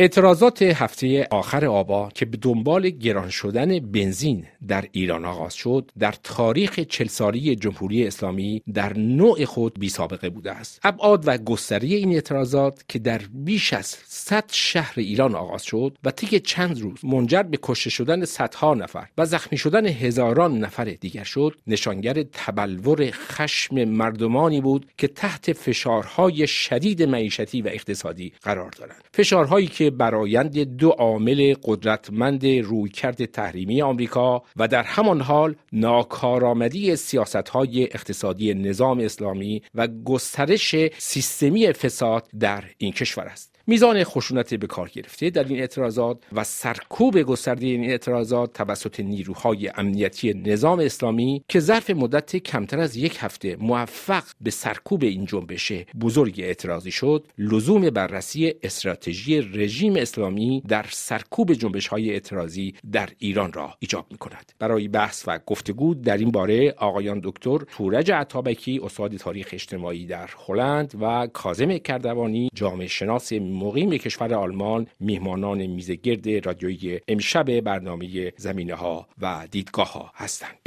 اعتراضات هفته آخر آبا که به دنبال گران شدن بنزین در ایران آغاز شد در تاریخ چل سالی جمهوری اسلامی در نوع خود بی سابقه بوده است. ابعاد و گستری این اعتراضات که در بیش از 100 شهر ایران آغاز شد و طی چند روز منجر به کشته شدن صدها نفر و زخمی شدن هزاران نفر دیگر شد نشانگر تبلور خشم مردمانی بود که تحت فشارهای شدید معیشتی و اقتصادی قرار دارند. فشارهایی که برایند دو عامل قدرتمند رویکرد تحریمی آمریکا و در همان حال ناکارآمدی سیاستهای اقتصادی نظام اسلامی و گسترش سیستمی فساد در این کشور است. میزان خشونت به کار گرفته در این اعتراضات و سرکوب گسترده این اعتراضات توسط نیروهای امنیتی نظام اسلامی که ظرف مدت کمتر از یک هفته موفق به سرکوب این جنبش بزرگ اعتراضی شد لزوم بررسی استراتژی رژیم اسلامی در سرکوب جنبش های اعتراضی در ایران را ایجاب می کند برای بحث و گفتگو در این باره آقایان دکتر تورج عطابکی استاد تاریخ اجتماعی در هلند و کاظم کردوانی جامعه شناس مقیم کشور آلمان میهمانان میزگرد رادیویی امشب برنامه زمینه ها و دیدگاه ها هستند.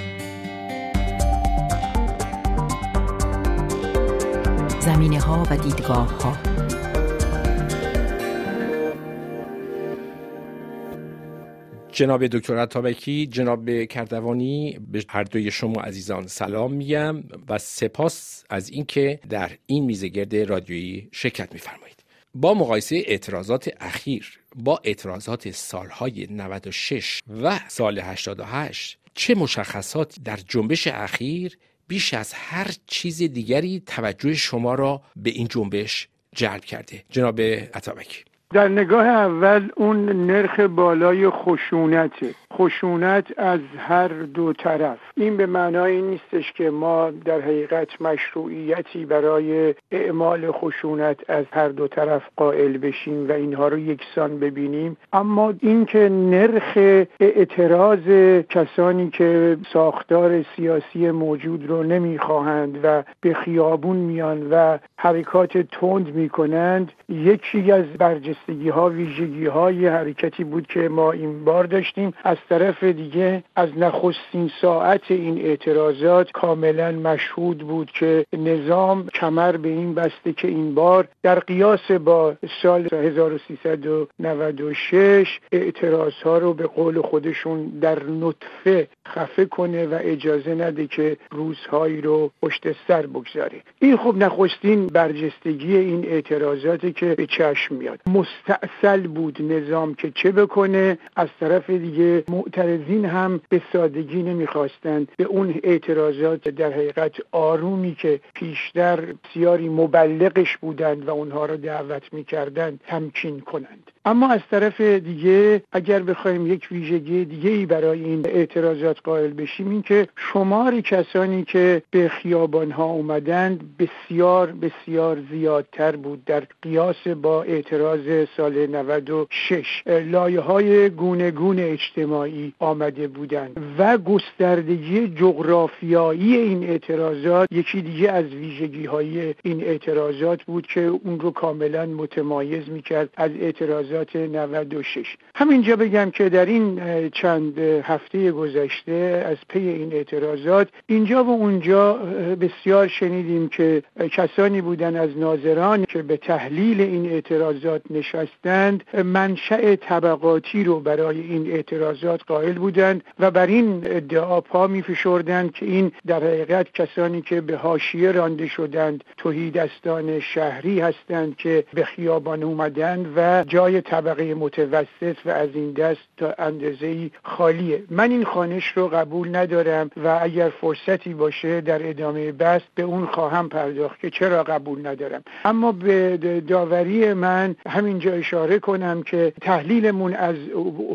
زمینه ها و دیدگاه ها جناب دکتر عطابکی جناب کردوانی به هر دوی شما عزیزان سلام میگم و سپاس از اینکه در این میزگرد رادیویی شرکت میفرمایید با مقایسه اعتراضات اخیر با اعتراضات سالهای 96 و سال 88 چه مشخصات در جنبش اخیر بیش از هر چیز دیگری توجه شما را به این جنبش جلب کرده؟ جناب عطابک. در نگاه اول اون نرخ بالای خشونته خشونت از هر دو طرف. این به معنای نیستش که ما در حقیقت مشروعیتی برای اعمال خشونت از هر دو طرف قائل بشیم و اینها رو یکسان ببینیم. اما اینکه نرخ اعتراض کسانی که ساختار سیاسی موجود رو نمی‌خواهند و به خیابون میان و حرکات تند می‌کنند یکی از برجستگی ها ویژگی های حرکتی بود که ما این بار داشتیم. از طرف دیگه از نخستین ساعت این اعتراضات کاملا مشهود بود که نظام کمر به این بسته که این بار در قیاس با سال 1396 اعتراض ها رو به قول خودشون در نطفه خفه کنه و اجازه نده که روزهایی رو پشت سر بگذاره. این خب نخستین برجستگی این اعتراضاتی که به چشم میاد. مستاصل بود نظام که چه بکنه؟ از طرف دیگه معترضین هم به سادگی نمی‌خواستند. به اون اعتراضات در حقیقت آرومی که پیشتر بسیاری مبلغش بودند و اونها رو دعوت می‌کردند تمکین کنند. اما از طرف دیگه اگر بخوایم یک ویژگی دیگه ای برای این اعتراضات قائل بشیم این که شمار کسانی که به خیابان ها اومدند بسیار بسیار زیادتر بود در قیاس با اعتراض سال 96 لایه های گونه گونه اجتماعی آمده بودند و گستردگی جغرافیایی این اعتراضات یکی دیگه از ویژگی های این اعتراضات بود که اون رو کاملا متمایز می‌کرد از اعتراضات 96 همینجا بگم که در این چند هفته گذشته از پی این اعتراضات اینجا و اونجا بسیار شنیدیم که کسانی بودن از ناظران که به تحلیل این اعتراضات نشستند منشأ طبقاتی رو برای این اعتراضات قائل بودند و بر این ادعا پا می فشردند که این در حقیقت کسانی که به حاشیه رانده شدند توهیدستان شهری هستند که به خیابان اومدند و جای طبقه متوسط و از این دست تا اندازه خالیه. من این خانش رو قبول ندارم و اگر فرصتی باشه در ادامه بحث به اون خواهم پرداخت که چرا قبول ندارم. اما به داوری من همینجا اشاره کنم که تحلیلمون از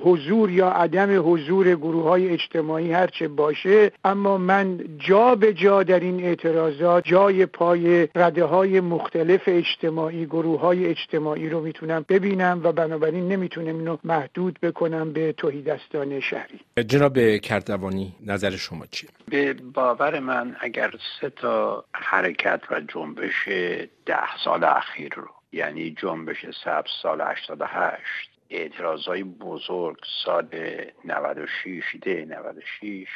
حضور یا عدم حضور گروه های اجتماعی هرچه باشه اما من جا به جا در این اعتراضات جای پای رده های مختلف اجتماعی گروه های اجتماعی رو می‌تونم ببینم و بنابراین نمی‌تونم اینو محدود بکنم به توهیدستان شهری جناب کردوانی نظر شما چیه؟ به باور من اگر سه تا حرکت و جنبش ده سال اخیر رو یعنی جنبش سبز سال 88 اعتراضای بزرگ سال 96 ده 96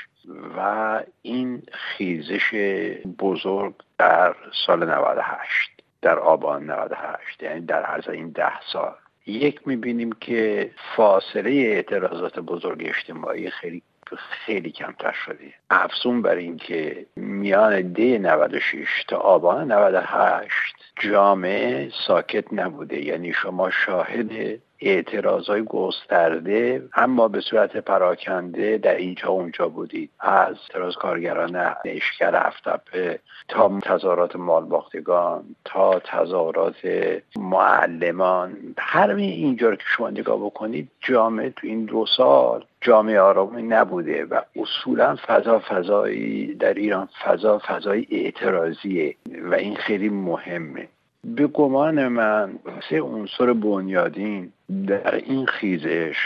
و این خیزش بزرگ در سال 98 در آبان 98 یعنی در عرض این ده سال. یک می‌بینیم که فاصله اعتراضات بزرگ اجتماعی خیلی خیلی کمتر شده. افزون بر اینکه میان دی 96 تا آبان 98 جامعه ساکت نبوده. یعنی شما شاهد های گسترده اما به صورت پراکنده در اینجا اونجا بودید. از اعتراض کارگران اشکر افتپه تا تظاهرات مالباختگان تا تظاهرات معلمان. هر اینجا که شما نگاه بکنید جامعه تو این دو سال جامعه آرامی نبوده و اصولا فضا فضایی در ایران فضا فضای اعتراضیه و این خیلی مهمه. به گمان من سه عنصر بنیادین در این خیزش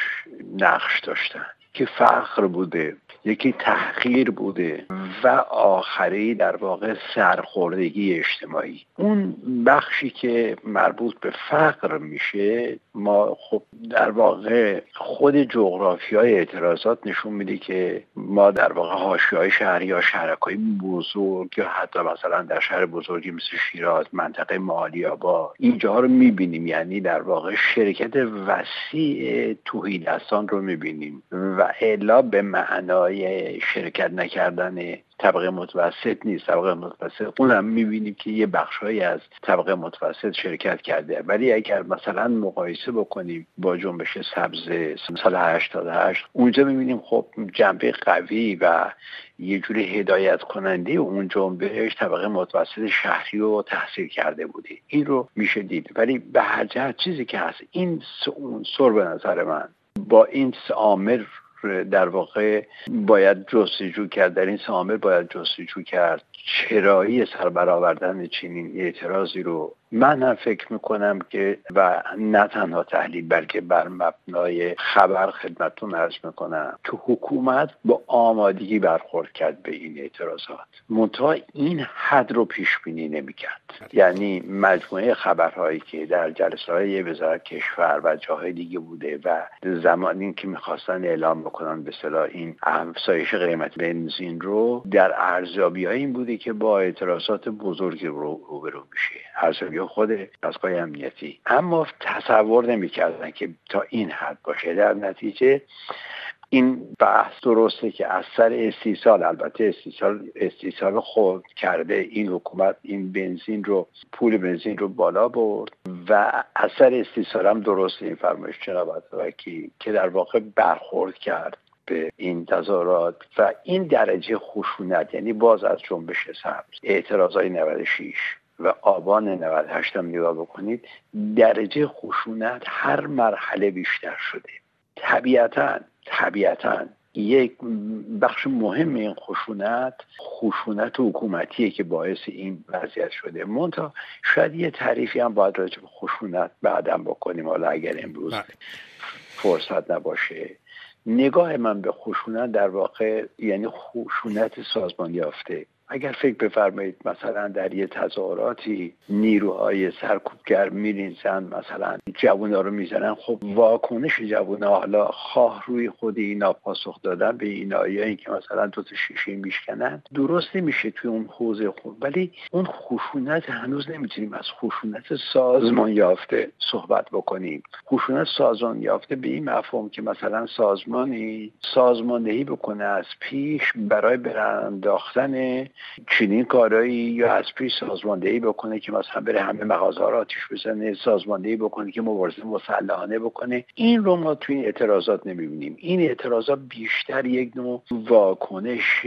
نقش داشتن. که فخر بوده یکی تحقیر بوده و آخری در واقع سرخوردگی اجتماعی. اون بخشی که مربوط به فقر میشه ما خب در واقع خود جغرافی های اعتراضات نشون میده که ما در واقع هاشی های شهری یا شهرک های بزرگ یا حتی مثلا در شهر بزرگی مثل شیراز منطقه مالیابا اینجا رو می‌بینیم. یعنی در واقع شرکت وسیع توهیدستان رو می‌بینیم و الا به معنای شرکت نکردن طبقه متوسط نیست. طبقه متوسط اونم می‌بینیم که یه بخشهایی از طبقه متوسط شرکت کرده. ولی اگر مثلا مقایسه بکنیم با جنبش سبز سال 88 اونجا می‌بینیم خب جنبه قوی و یه جوری هدایت کننده اون جنبش طبقه متوسط شهری رو تحصیل کرده بوده. این رو میشه دید. ولی به هر جهت چیزی که هست این عنصر به نظر من با این عامل در واقع باید جستجو کرد. در این سامر باید جستجو کرد. چرایی سربرآوردن چنین اعتراضی رو من هم فکر می‌کنم که و نه تنها تحلیل بلکه بر مبنای خبر خدمتون ارز می‌کنم. که حکومت با آمادگی برخورد کرد به این اعتراضات. منتها این حد رو پیش بینی نمی‌کرد یعنی مجموعه خبرهایی که در جلسه های وزارت کشور و جاهای دیگه بوده و زمانی که می‌خواستن اعلام بکنن به صلاح این افزایش قیمت بنزین رو در ارزیابی این بوده که با اعتراضات بزرگی رو روبرو میشه. ارزیابی خود دستگاه امنیتی. اما تصور نمی‌کردن که تا این حد باشه. در نتیجه این بحث درسته که از سر استیصال البته استیصال استیصال خود کرده. این حکومت این بنزین رو پول بنزین رو بالا برد و اثر استیصال هم درسته این فرمایش جناب وکی که در واقع برخورد کرد به این تظاهرات و این درجه خشونت. یعنی باز از جنبش سبز. اعتراضای 96 و آبان 98 هم نگاه بکنید درجه خشونت هر مرحله بیشتر شده. طبیعتا طبیعتا یک بخش مهم این خشونت خشونت حکومتیه که باعث این وضعیت شده. مونتا شاید یه تعریفی هم باید راجع به خشونت بعدم بکنیم حالا اگر امروز بله. فرصت نباشه. نگاه من به خشونت در واقع یعنی خشونت سازمان یافته. اگر فکر بفرمایید مثلا در یه تظاهراتی نیروهای سرکوبگر میرینزن مثلا جوونا رو می‌زنن خب واکنش جوونا حالا خواه روی خود اینا پاسخ دادن به اینا یا اینکه مثلا تا شیشه میشکنن درست نمیشه توی اون حوزه خود ولی اون خشونت هنوز نمی‌تونیم از خشونت سازمان یافته صحبت بکنیم. خشونت سازمان یافته به این مفهوم که مثلا سازمانی سازماندهی بکنه از پیش برای برانداختن چنین کارایی یا از پیش سازماندهی بکنه که مثلا بره همه مغازه ها رو آتیش بزنه سازماندهی بکنه که مبارزه مسلحانه بکنه. این رو ما توی این اعتراضات نمی‌بینیم. این اعتراضات بیشتر یک نوع واکنش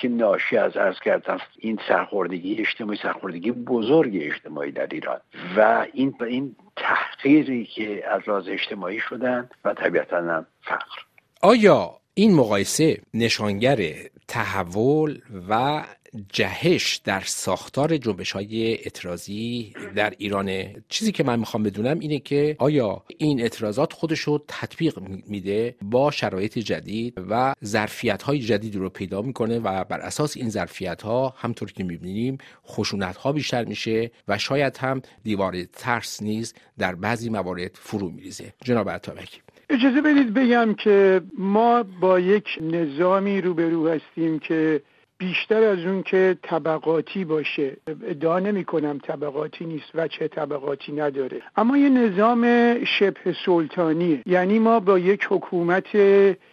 که ناشی از ارز کردم این سرخوردگی اجتماعی سرخوردگی بزرگ اجتماعی در ایران. و این این تحقیری که از راز اجتماعی شدن و طبیعتا هم فقر. آیا این مقایسه نشانگر تحول و جهش در ساختار جنبش های اعتراضی در ایران. چیزی که من می‌خوام بدونم اینه که آیا این اعتراضات خودش رو تطبیق میده با شرایط جدید و ظرفیت های جدید رو پیدا می‌کنه و بر اساس این ظرفیت ها همطور که می‌بینیم خشونت ها بیشتر میشه و شاید هم دیوار ترس نیز در بعضی موارد فرو میریزه. جناب عطابک. اجازه بدید بگم که ما با یک نظامی روبرو هستیم که بیشتر از اون که طبقاتی باشه. ادعا نمی کنم طبقاتی نیست و چه طبقاتی نداره. اما یه نظام شبه سلطانیه. یعنی ما با یک حکومت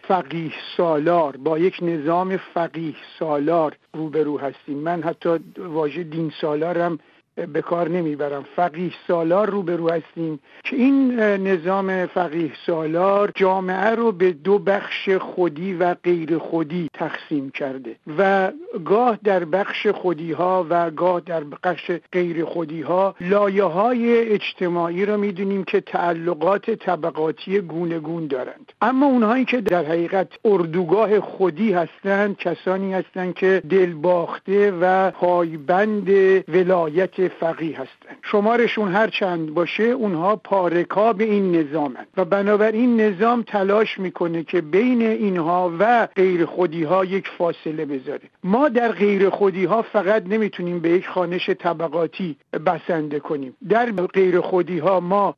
فقیه سالار با یک نظام فقیه سالار روبرو هستیم. من حتی واژه دین سالارم به کار نمی‌برم. فقیه سالار روبرو هستیم. که این نظام فقیه سالار جامعه رو به دو بخش خودی و غیر خودی تقسیم کرده. و گاه در بخش خودی ها و گاه در بخش غیر خودی ها لایه های اجتماعی رو می‌دونیم که تعلقات طبقاتی گونه دارند. اما اونهایی که در حقیقت اردوگاه خودی هستند کسانی هستند که دلباخته و پایبند ولایت فقیه هستند شمارشون هر چند باشه اونها پارکاب این نظامن. و بنابراین نظام تلاش می‌کنه که بین اینها و غیر خودی ها یک فاصله بذاره. ما در غیر خودی ها فقط نمی‌تونیم به یک خانش طبقاتی بسنده کنیم. در غیر خودی ها ما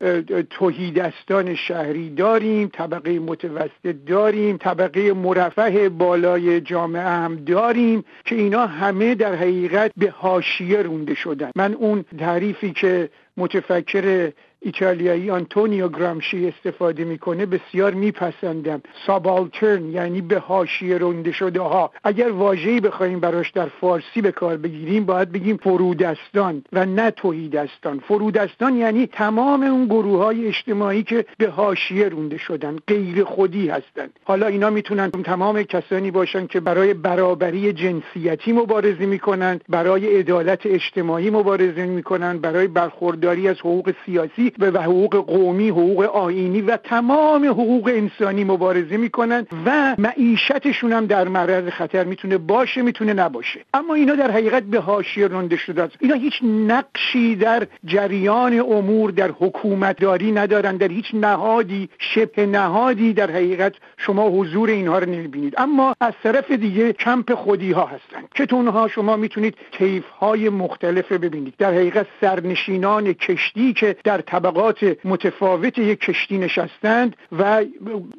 توهیدستان شهری داریم طبقه متوسط داریم طبقه مرفه بالای جامعه هم داریم که اینا همه در حقیقت به حاشیه رونده شدن. من اون تعریفی که متفکر ایتالیایی آنتونیو گرامشی استفاده می‌کنه بسیار میپسندم. سابالترن یعنی به حاشیه رونده شده. ها اگر واژه‌ای بخوایم براش در فارسی به کار بگیریم باید بگیم فرودستان و نه توهیدستان. فرودستان یعنی تمام اون گروه های اجتماعی که به حاشیه رونده شدن غیر خودی هستند. حالا اینا می‌تونن تمام کسانی باشن که برای برابری جنسیتی مبارزه می‌کنند برای عدالت اجتماعی مبارزه می‌کنند برای برخورداری از حقوق سیاسی و حقوق قومی حقوق آینی و تمام حقوق انسانی مبارزه می‌کنن و معیشتشون هم در معرض خطر می‌تونه باشه می‌تونه نباشه. اما اینا در حقیقت به حاشیه رانده شده است. اینا هیچ نقشی در جریان امور در حکومت داری ندارن در هیچ نهادی شبه نهادی در حقیقت شما حضور اینها رو نمی‌بینید. اما از طرف دیگه کمپ خودی ها هستن که شما می‌تونید کیف های مختلف ببینید. در حقیقت سرنشینان کشتی که در طبقات متفاوت یک کشتی نشستند و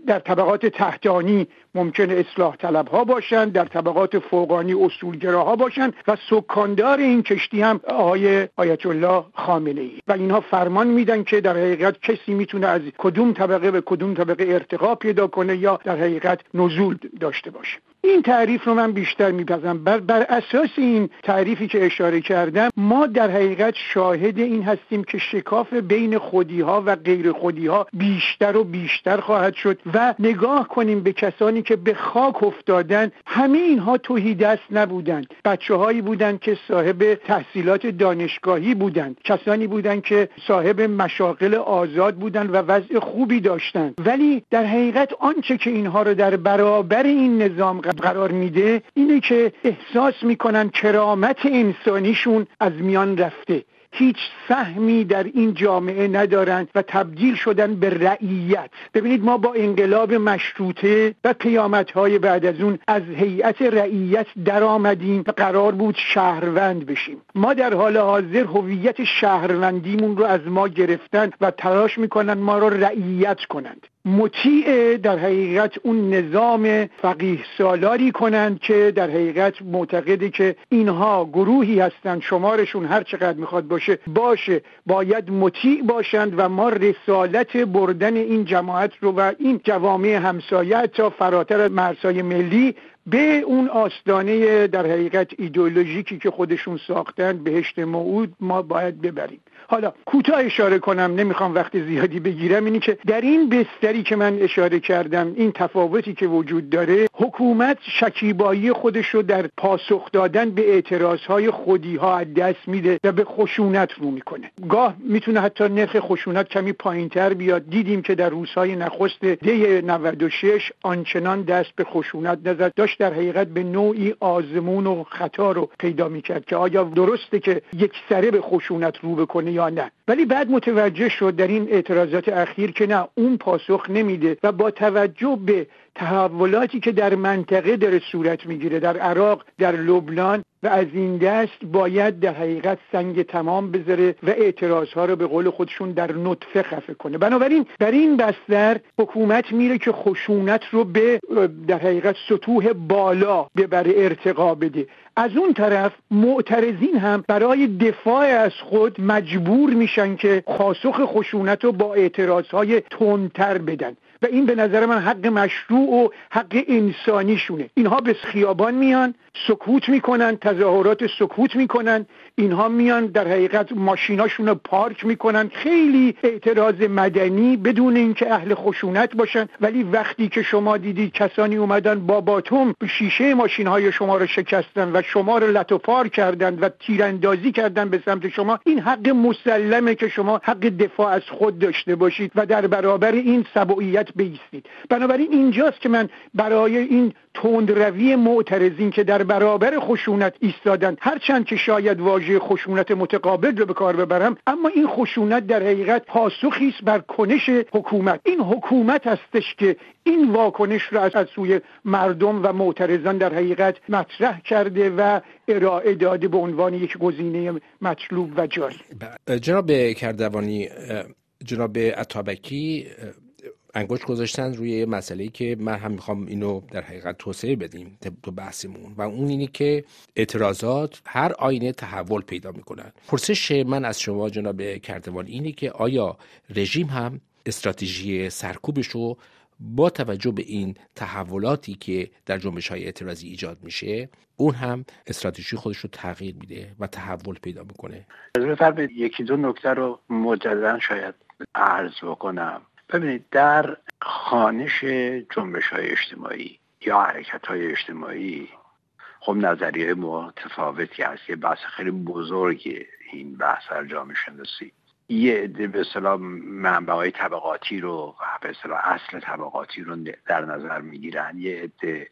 در طبقات تحتانی ممکن اصلاح طلب ها باشند در طبقات فوقانی اصولگراها باشند و سکاندار این کشتی هم آقای آیت الله خامنه ای و اینها فرمان میدن که در حقیقت کسی می‌تونه از کدوم طبقه به کدوم طبقه ارتقا پیدا کنه یا در حقیقت نزول داشته باشه. این تعریف رو من بیشتر میپذم بر, بر اساس این تعریفی که اشاره کردم ما در حقیقت شاهد این هستیم که شکاف بین خودی ها و غیر خودی ها بیشتر و بیشتر خواهد شد و نگاه کنیم به کسانی که به خاک افتادن همه اینها توهی دست نبودند. بچه هایی بودند که صاحب تحصیلات دانشگاهی بودند. کسانی بودند که صاحب مشاغل آزاد بودند و وضع خوبی داشتند. ولی در حقیقت آنچه که اینها رو در برابر این نظام قرار میده اینه که احساس می‌کنن کرامت انسانیشون از میان رفته. هیچ سهمی در این جامعه ندارند و تبدیل شدن به رعیت. ببینید ما با انقلاب مشروطه و قیامت های بعد از اون از هیئت رعیت در آمدیم و قرار بود شهروند بشیم. ما در حال حاضر هویت شهروندیمون رو از ما گرفتن و تلاش می‌کنن ما رو رعیت کنند. مطیع در حقیقت اون نظام فقیه سالاری کنند که در حقیقت معتقده که اینها گروهی هستند شمارشون هر چقدر می‌خواد باشه باشه. باید مطیع باشند و ما رسالت بردن این جماعت رو و این جوامع همسایه تا فراتر از مرزهای ملی به اون آستانه در حقیقت ایدئولوژیکی که خودشون ساختن بهشت موعود ما باید ببریم. حالا کوتاه اشاره کنم نمی‌خوام وقت زیادی بگیرم اینی که در این بستری که من اشاره کردم این تفاوتی که وجود داره حکومت شکیبایی خودش رو در پاسخ دادن به اعتراضهای خودی ها از دست میده و به خشونت رو می‌کنه. گاه می‌تونه حتی نرخ خشونت کمی پایینتر بیاد. دیدیم که در روزهای نخست دی 96 آنچنان دست به خشونت نزد. داشت در حقیقت به نوعی آزمون و خطا رو پیدا می‌کرد که آیا درسته که یک سره به خشونت رو بکنه یا نه. ولی بعد متوجه شد در این اعتراضات اخیر که نه اون پاسخ نمیده و با توجه به تحولاتی که در منطقه داره صورت می‌گیره در عراق در لبنان و از این دست باید در حقیقت سنگ تمام بذاره و اعتراضها رو به قول خودشون در نطفه خفه کنه. بنابراین در این بستر حکومت میره که خشونت رو به در حقیقت سطوح بالا ببره ارتقا بده. از اون طرف معترضین هم برای دفاع از خود مجبور میشن که پاسخ خشونت رو با اعتراضهای تندتر بدن. و این به نظر من حق مشروع و حق انسانیشونه. اینها به خیابان میان سکوت می‌کنن تظاهرات سکوت می‌کنن. اینها میان در حقیقت ماشیناشون رو پارک می‌کنن. خیلی اعتراض مدنی بدون اینکه اهل خشونت باشن. ولی وقتی که شما دیدید کسانی اومدن با باتوم شیشه ماشین های شما رو شکستن و شما رو لط و پار کردن و تیراندازی کردن به سمت شما این حق مسلمه که شما حق دفاع از خود داشته باشید و در برابر این سبعیت بیستید. بنابراین اینجاست که من برای این تندروی معترضین که در برابر خشونت ایستادن هرچند که شاید واژه خشونت متقابل رو به کار ببرم اما این خشونت در حقیقت پاسخی است بر کنش حکومت. این حکومت هستش که این واکنش رو از سوی مردم و معترضان در حقیقت مطرح کرده و ارائه داده به عنوان یک گزینه مطلوب و جاری. جناب کردوانی جناب عطابکی انگشت گذاشتن روی مسئله که من هم می‌خوام اینو در حقیقت توسعه بدیم تو بحثمون. و اون اینی که اعتراضات هر آینه تحول پیدا می‌کنن. پرسش من از شما جناب کردوان اینه که آیا رژیم هم استراتژی سرکوبش رو با توجه به این تحولاتی که در جنبش های اعتراضی ایجاد میشه اون هم استراتژی خودش رو تغییر میده و تحول پیدا می‌کنه؟ یکی دو نکته رو مجددا شاید عرض بکنم. ببینید در خانش جنبش های اجتماعی یا حرکت های اجتماعی خب نظریه متفاوتی هست یه بحث خیلی بزرگی این بحث در جامعه شناسی یه عده به اصطلاح منبع های طبقاتی رو به اصطلاح اصل طبقاتی رو در نظر می‌گیرن. یه عده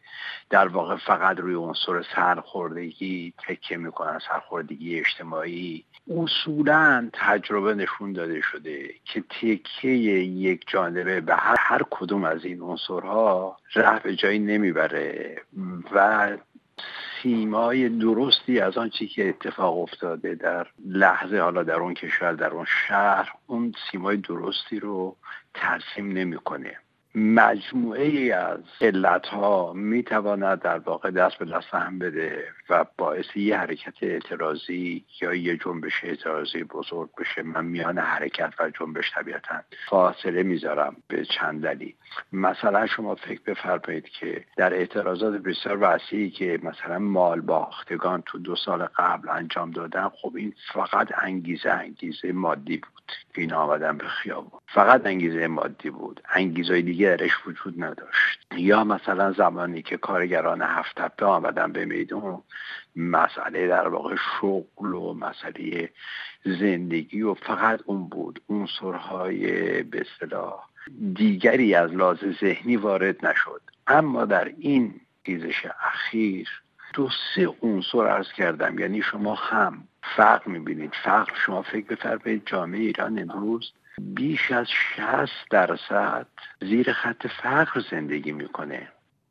در واقع فقط روی عنصر سرخوردگی تکیه می‌کنن سرخوردگی اجتماعی. اصولا تجربه نشون داده شده که تکیه یک جانبه به هر, هر کدوم از این عنصرها ره به جایی نمی‌بره و سیمای درستی از آنچه که اتفاق افتاده در لحظه حالا در اون کشور در اون شهر اون سیمای درستی رو ترسیم نمی‌کنه. مجموعه از علت ها می تواند در واقع دست به دست هم بده و باعث یه حرکت اعتراضی یا یه جنبش اعتراضی بزرگ بشه. من میان حرکت و جنبش طبیعتا فاصله می‌ذارم به چند دلیل. مثلا شما فکر بفرمایید که در اعتراضات بسیار وسیعی که مثلا مال باختگان تو دو سال قبل انجام دادن خب این فقط انگیزه انگیزه مادی بود. که این آمدن به خیابون. فقط انگیزه مادی بود. انگیزه دیگه درش وجود نداشت. یا مثلا زمانی که کارگران هفت تپه آمدن به میدون مسئله در واقع شغل و مسئله زندگی و فقط اون بود. عنصرهای به اصطلاح دیگری از لازم ذهنی وارد نشد. اما در این خیزش اخیر دو سه عنصر ارز کردم. یعنی شما هم فقر می‌بینید. فقر شما فکر بفرمایید جامعه ایران امروز بیش از 60 درصد زیر خط فقر زندگی می‌کنه.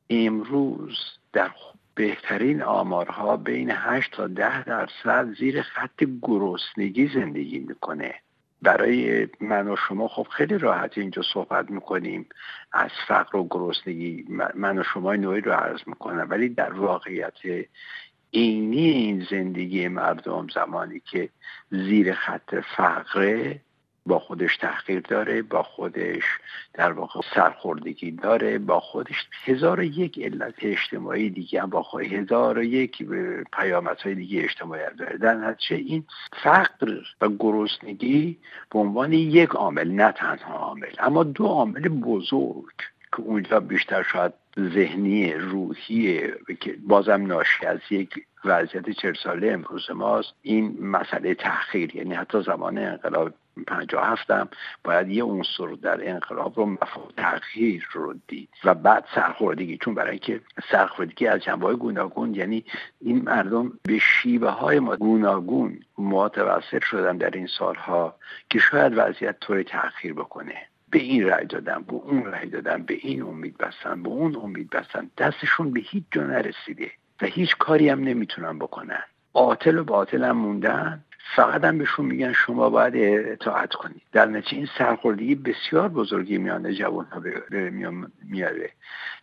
امروز در بهترین آمارها بین 8 تا 10 درصد زیر خط گرسنگی زندگی می‌کنه. برای من و شما خب خیلی راحت اینجا صحبت می‌کنیم. از فقر و گرسنگی من و شما نوعی رو عرض می‌کنم. ولی در واقعیت اینی این زندگی مردم زمانی که زیر خط فقره با خودش تحقیر داره با خودش در واقع سرخوردگی داره با خودش هزار و یک علت اجتماعی دیگه هم با خود هزار و یک پیامت های دیگه اجتماعی داره. در نتیجه این فقر و گرسنگی به عنوان یک عامل نه تنها عامل اما دو عامل بزرگ که اونجا بیشتر شاید ذهنی روحی که بازم ناشی از یک وضعیت چهل ساله امروز ماست. این مسئله تحقیر یعنی حتی زمان انقلاب پنجاه هفتم باید یه عنصر در انقلاب رو مفهوم تغییر رو دید. و بعد سرخوردگی چون برای اینکه سرخوردگی از جنبه های گوناگون یعنی این مردم به شیوه های گوناگون متوسط شدن در این سالها که شاید وضعیت طوری تغییر بکنه. به این رأی دادن به اون رأی دادن به این امید بستن به اون امید بستن دستشون به هیچ جا نرسیده و هیچ کاری هم نمی‌تونن بکنن. عاطل و باطل هم موندن. فقط هم بهشون میگن شما باید اطاعت کنید. در نتیجه این سرخوردگی بسیار بزرگی میان جوان ها میاره.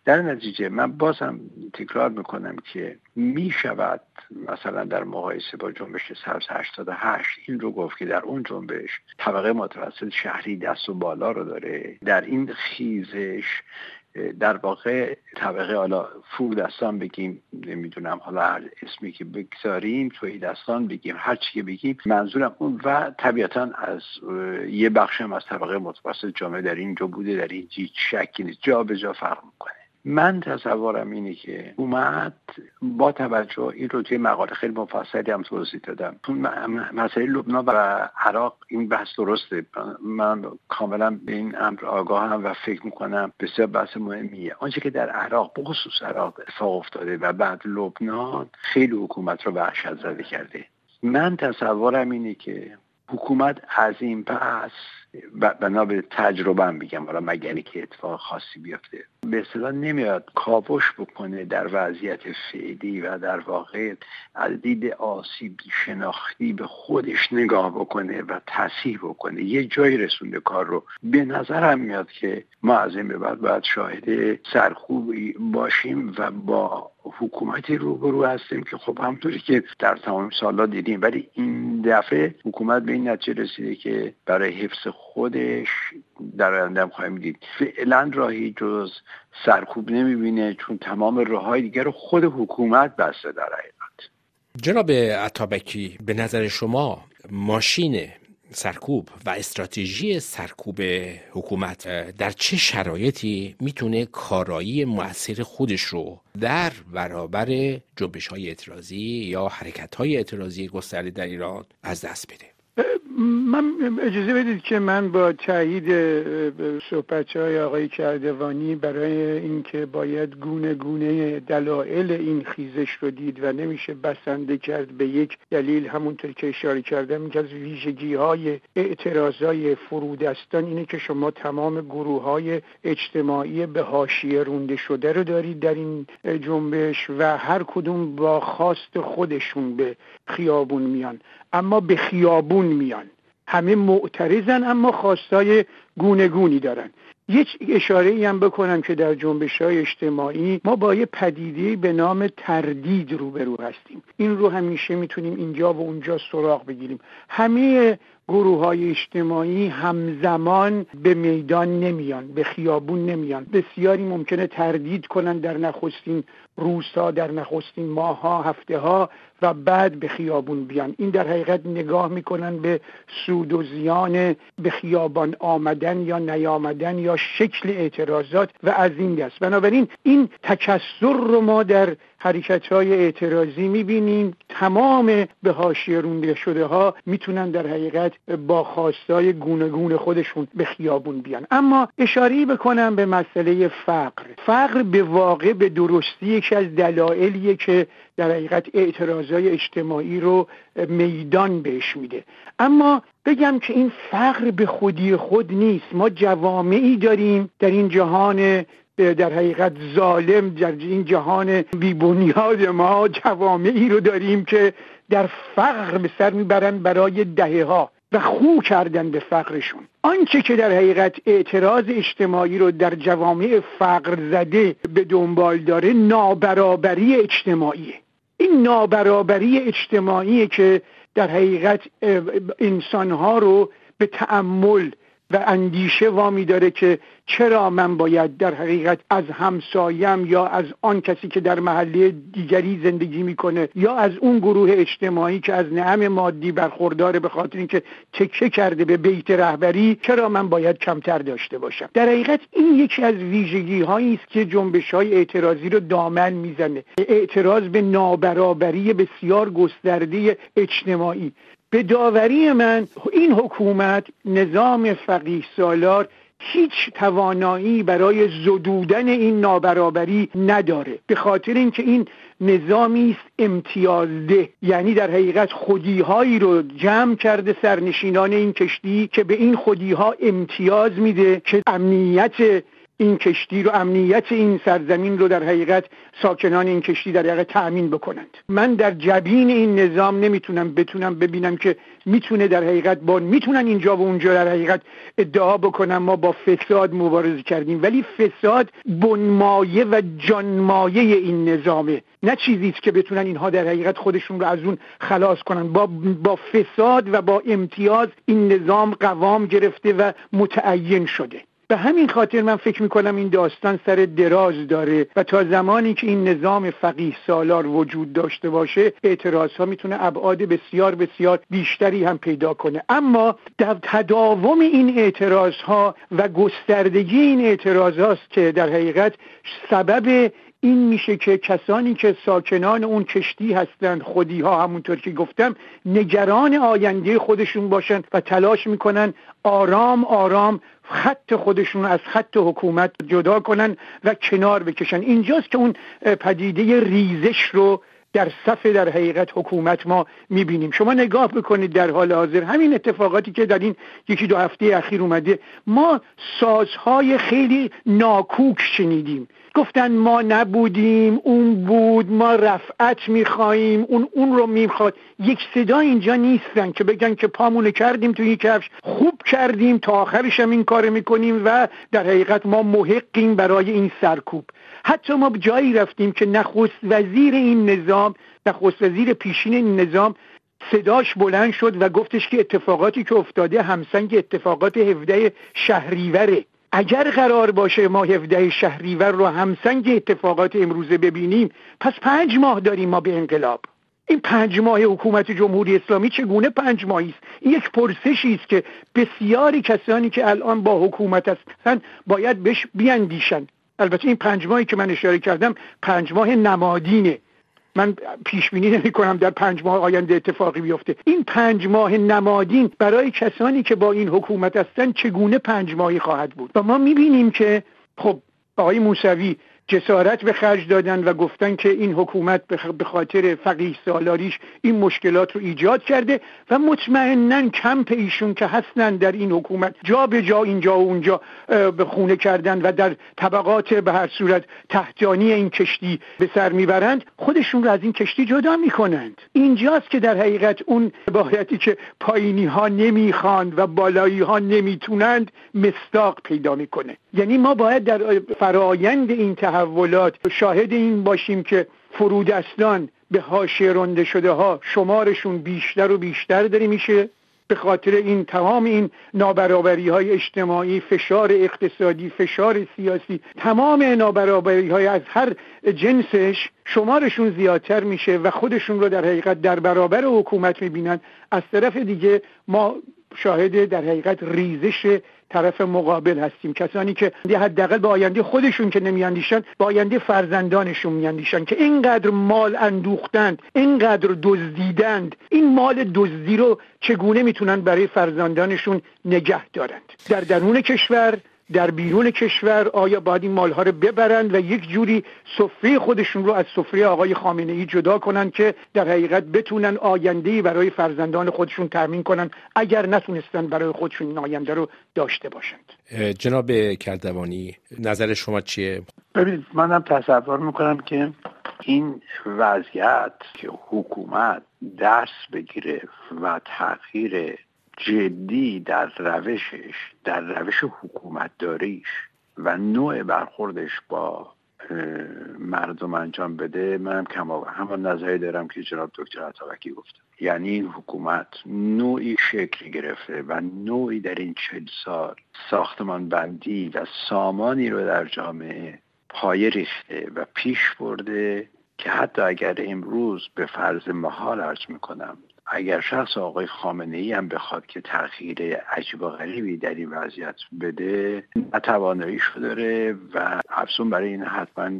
در نتیجه من بازم تکرار می‌کنم که می‌شود مثلا در مقایسه با جنبش سبز 88 این رو گفت که در اون جنبش طبقه متوسط شهری دست و بالا رو داره. در این خیزش در واقع طبقه حالا فور دستان بگیم نمی‌دونم حالا هر اسمی که بگذاریم توی دستان بگیم هر چی که بگیم منظورم اون و طبیعتا از یه بخشم از طبقه متوسط جامعه در اینجا بوده در این هیچ شکی نیست. جا به جا فرق می‌کنه. من تصورم اینه که اومد با توجه این رو توی مقاله خیلی مفصلی هم توضیح دادم. مسئله لبنان و عراق این بحث درسته. من کاملا به این امر آگاهم و فکر می‌کنم بسیار بحث مهمیه. آنچه که در عراق بخصوص عراق اتفاق افتاده و بعد لبنان خیلی حکومت رو وحشت زده کرده. من تصورم اینه که حکومت از این پس بنا به تجربه میگم حالا مگر که اتفاق خاصی بیفته. به اصطلاح نمیاد کاوش بکنه در وضعیت فعلی و در واقع از دید آسیب شناختی به خودش نگاه بکنه و تصحیح بکنه. یه جایی رسونده کار رو. به نظرم میاد که ما از این به بعد باید شاهد سرخوبی باشیم و با حکومتی روبرو هستیم که خب همطوری که در تمام سالا دیدیم. ولی این دفعه حکومت به این نتیجه رسیده که برای حفظ خودش در آینده خواهیم دید. فعلا راهی جز سرکوب نمی‌بینه چون تمام راههای دیگر رو خود حکومت بسته در حقیقت. جناب عطابکی به نظر شما ماشین سرکوب و استراتژی سرکوب حکومت در چه شرایطی می‌تونه کارایی موثر خودش رو در برابر جنبش های اعتراضی یا حرکت های اعتراضی گسترده در ایران از دست بده؟ من اجازه بدید که من با تایید صحبت های آقای کردوانی برای اینکه باید گونه گونه دلایل این خیزش رو دید و نمیشه بسنده کرد به یک دلیل همونطور که اشاره کردم که از ویژگی های اعتراض های فرودستان اینه که شما تمام گروه های اجتماعی به حاشیه رونده شده رو دارید در این جنبش و هر کدوم با خواست خودشون به خیابون میان. اما به خیابون میان. همه معترضن اما خواستای گونه گونی دارن. یک اشاره ای هم بکنم که در جنبش های اجتماعی ما با یه پدیده به نام تردید روبرو هستیم. این رو همیشه می‌تونیم اینجا و اونجا سراغ بگیریم. همه گروه های اجتماعی همزمان به میدان نمیان به خیابون نمیان. بسیاری ممکنه تردید کنن در نخستین روزها در نخستین ماهها هفته ها و بعد به خیابون بیان. این در حقیقت نگاه می‌کنن به سود و زیان به خیابان آمدن یا نیامدن یا شکل اعتراضات و از این دست. بنابراین این تکسر رو ما در حرکت های اعتراضی می‌بینیم. تمام به حاشیه رونده شده ها می‌تونن در حقیقت با خواستای گونه خودشون به خیابون بیان. اما اشاره بکنم به مسئله فقر. فقر به واقع به درستی یکی از دلایلیه که در حقیقت اعتراضای اجتماعی رو میدان بهش میده. اما بگم که این فقر به خودی خود نیست. ما جوامعی داریم در این جهان در حقیقت ظالم در این جهان بیبنیاد ما جوامعی رو داریم که در فقر به سر می‌برن برای دهه ها و خو کردن به فقرشون. آنچه که در حقیقت اعتراض اجتماعی رو در جوامع فقر زده به دنبال داره نابرابری اجتماعیه. این نابرابری اجتماعی که در حقیقت انسانها رو به تأمل و اندیشه وامی داره که چرا من باید در حقیقت از همسایم یا از آن کسی که در محله دیگری زندگی می‌کنه یا از اون گروه اجتماعی که از نعم مادی برخورداره به خاطر اینکه تکه کرده به بیت رهبری چرا من باید کمتر داشته باشم؟ در حقیقت این یکی از ویژگی هایی است که جنبش های اعتراضی رو دامن می‌زنه. اعتراض به نابرابری بسیار گسترده اجتماعی. به داوری من این حکومت نظام فقیه سالار هیچ توانایی برای زدودن این نابرابری نداره. به خاطر اینکه این نظامی است امتیازده. یعنی در حقیقت خودیهایی رو جمع کرده سرنشینان این کشتی که به این خودیها امتیاز میده که امنیت این کشتی رو امنیت این سرزمین رو در حقیقت ساکنان این کشتی در حقیقت تأمین بکنند. من در جبین این نظام نمی‌تونم بتونم ببینم که می‌تونه در حقیقت با می‌تونن اینجا و اونجا در حقیقت ادعا بکنم ما با فساد مبارزه کردیم. ولی فساد بنمایه و جانمایه این نظامه. نه چیزی است که بتونن اینها در حقیقت خودشون رو از اون خلاص کنن. با با فساد و با امتیاز این نظام قوام گرفته و متعین شده. به همین خاطر من فکر می‌کنم این داستان سر دراز داره و تا زمانی که این نظام فقیه سالار وجود داشته باشه اعتراض ها می‌تونه ابعاد بسیار بسیار بیشتری هم پیدا کنه. اما در تداوم این اعتراض ها و گستردگی این اعتراض که در حقیقت سبب این میشه که کسانی که ساکنان اون کشتی هستند خودی ها همونطور که گفتم نگران آینده خودشون باشن و تلاش می‌کنن آرام آرام خط خودشون از خط حکومت جدا کنن و کنار بکشن. اینجاست که اون پدیده ریزش رو در صف در حقیقت حکومت ما می‌بینیم. شما نگاه بکنید در حال حاضر همین اتفاقاتی که در این یکی دو هفته اخیر اومده ما سازهای خیلی ناکوک شنیدیم. گفتن ما نبودیم اون بود ما رفعت میخواییم اون اون رو می‌خواد. یک صدا اینجا نیستن که بگن که پامونو کردیم توی کفش. خوب کردیم تا آخرش هم این کار می‌کنیم و در حقیقت ما محقیم برای این سرکوب. حتی ما جایی رفتیم که نخست وزیر این نظام نخست وزیر پیشین این نظام صداش بلند شد و گفتش که اتفاقاتی که افتاده همسنگ اتفاقات 17 شهریوره. اگر قرار باشه ما 17 شهریور رو همسنگ اتفاقات امروزه ببینیم پس پنج ماه داریم ما به انقلاب. این پنج ماه حکومت جمهوری اسلامی چگونه پنج ماهی است؟ این یک پرسشی است که بسیاری کسانی که الان با حکومت هستند باید بهش بیاندیشن. البته این پنج ماهی که من اشاره کردم پنج ماه نمادینه. من پیش بینی نمی کنم در پنج ماه آینده اتفاقی بیفته. این پنج ماه نمادین برای کسانی که با این حکومت هستن چگونه پنج ماهی خواهد بود؟ و ما می‌بینیم که خب آقای موسوی جسارت به خرج دادن و گفتن که این حکومت به خاطر فقیه سالاریش این مشکلات رو ایجاد کرده و مطمئنا کمپ ایشون که هستن در این حکومت جا به جا اینجا و اونجا به خونه کردن و در طبقات به هر صورت تحتانی این کشتی به سر می‌برند خودشون رو از این کشتی جدا می‌کنند. اینجاست که در حقیقت اون عبارتی که پایینی ها نمی‌خواند و بالایی ها نمی‌تونند مستاق پیدا می‌کنه. یعنی ما باید در فرایند این تحولات شاهد این باشیم که فرودستان به حاشیه رنده شده ها شمارشون بیشتر و بیشتر داره میشه به خاطر این تمام این نابرابری های اجتماعی فشار اقتصادی فشار سیاسی تمام نابرابری های از هر جنسش شمارشون زیادتر میشه و خودشون رو در حقیقت در برابر حکومت می‌بینن. از طرف دیگه ما شاهد در حقیقت ریزش طرف مقابل هستیم. کسانی که حداقل به آینده خودشون که نمیاندیشن به آینده فرزندانشون میاندیشن که اینقدر مال اندوختند اینقدر دزدیدند. این مال دزدی رو چگونه می‌تونن برای فرزندانشون نگه دارند؟ در درون کشور در بیرون کشور آیا باید این مالها رو ببرند و یک جوری سفره خودشون رو از سفره آقای خامنه ای جدا کنند که در حقیقت بتونن آینده برای فرزندان خودشون تامین کنن اگر نتونستن برای خودشون این آینده رو داشته باشند. جناب کردوانی نظر شما چیه؟ ببینید منم تصور می‌کنم که این وضعیت که حکومت دست بگیره و تغییر جدی در روشش در روش حکومت داریش و نوع برخوردش با مردم انجام بده منم کما همان نظری دارم که جناب دکتر عطاوکی گفتم یعنی این حکومت نوعی شکل گرفته و نوعی در این چل سال ساختمان بندی و سامانی رو در جامعه پایه ریخته و پیش برده که حتی اگر امروز به فرض محال ارز می‌کنم اگر شخص آقای خامنه ای هم بخواد که تغییر عجیب و غریبی در این وضعیت بده نتواناییش داره و افزون برای این حتما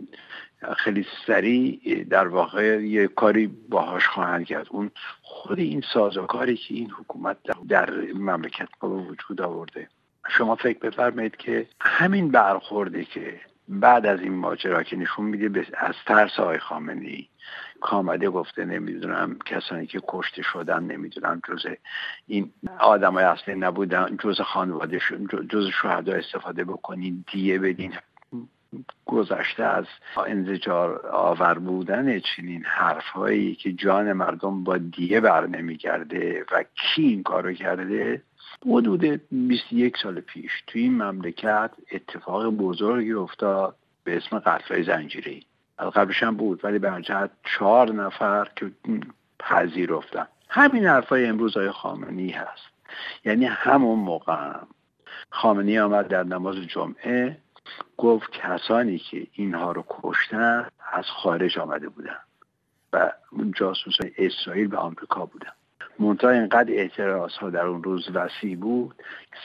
خیلی سریع در واقع یه کاری باهاش خواهند کرد. اون خود این سازوکاری که این حکومت در مملکت به وجود آورده. شما فکر بفرمایید که همین برخورده که بعد از این ماجرا که نشون میده از ترس آقای خامنه ای کامده گفته نمی‌دونم کسانی که کشته شدن نمی‌دونم جز این آدم های اصلی نبودن جز خانواده جز شهدا استفاده بکنین دیه بدین. گذشته از انزجار آور بودن چنین حرفهایی که جان مردم با دیه بر نمیگرده و کی این کارو کرده؟ حدود 21 سال پیش توی این مملکت اتفاق بزرگی افتاد به اسم قتل زنجیری قبلش هم بود ولی به جهت چهار نفر که پذیرفتن. همین حرفای امروز های خامنی هست. یعنی همون موقع هم خامنی آمد در نماز جمعه گفت کسانی که اینها رو کشتن از خارج آمده بودن و جاسوس اسرائیل به آمریکا بودن. منتها اینقدر اعتراض ها در اون روز وسیع بود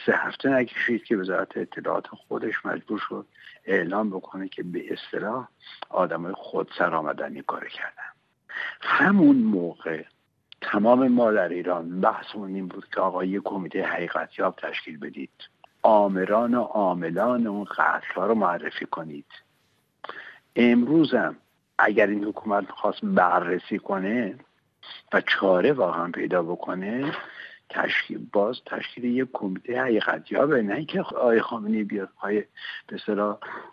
سه هفته نکشید که وزارت اطلاعات خودش مجبور شد اعلام بکنه که به اصطلاح آدمای خود سر آمدن کار کردن. همون موقع تمام ما در ایران بحثمون این بود که آقا یه کمیته حقیقتیاب تشکیل بدید. آمران و عاملان اون قتل رو معرفی کنید. امروزم اگر این حکومت خواست بررسی کنه و چاره واقعا پیدا بکنه تشکیل باز تشکیل یک کمیته حقیقت به نه اینکه آقای خامنه‌ای بیاد های به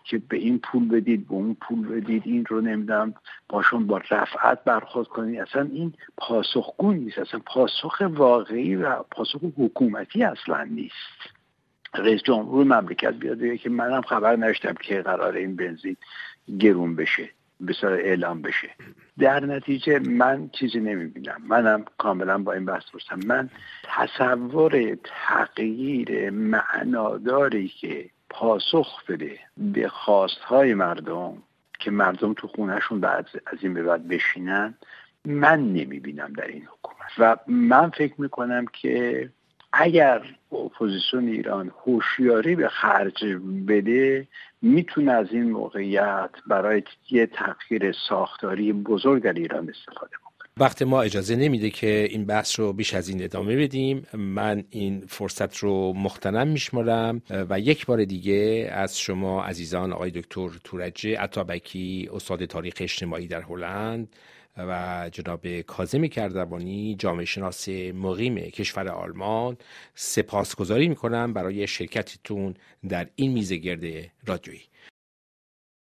که به این پول بدید به اون پول بدید این رو نمی‌دونم باشون با رفعت برخورد کنید. اصلا این پاسخگون نیست اصلا پاسخ واقعی و پاسخ حکومتی اصلا نیست. رئیس جمهور مملکت بیاد که منم خبر نشتم که قرار این بنزین گرون بشه. به اعلام بشه. در نتیجه من چیزی نمی‌بینم. منم کاملا با این بحث باشم من تصور تغییر معناداری که پاسخ بده به خواستهای مردم که مردم تو خونهشون بعد از این به بعد بشینن من نمی‌بینم در این حکومت. و من فکر می‌کنم که اگر اپوزیسیون ایران هوشیاری به خرج بده می‌تونه از این موقعیت برای یه تغییر ساختاری بزرگ در ایران استفاده کنه وقت ما اجازه نمیده که این بحث رو بیش از این ادامه بدیم من این فرصت رو مختنم میشمارم و یک بار دیگه از شما عزیزان آقای دکتر تورجه عطابکی استاد تاریخ اجتماعی در هلند و جناب کازم کردوانی جامعه شناس مقیم کشور آلمان سپاسگزاری می‌کنم برای شرکتتون در این میزه گرد رادیویی.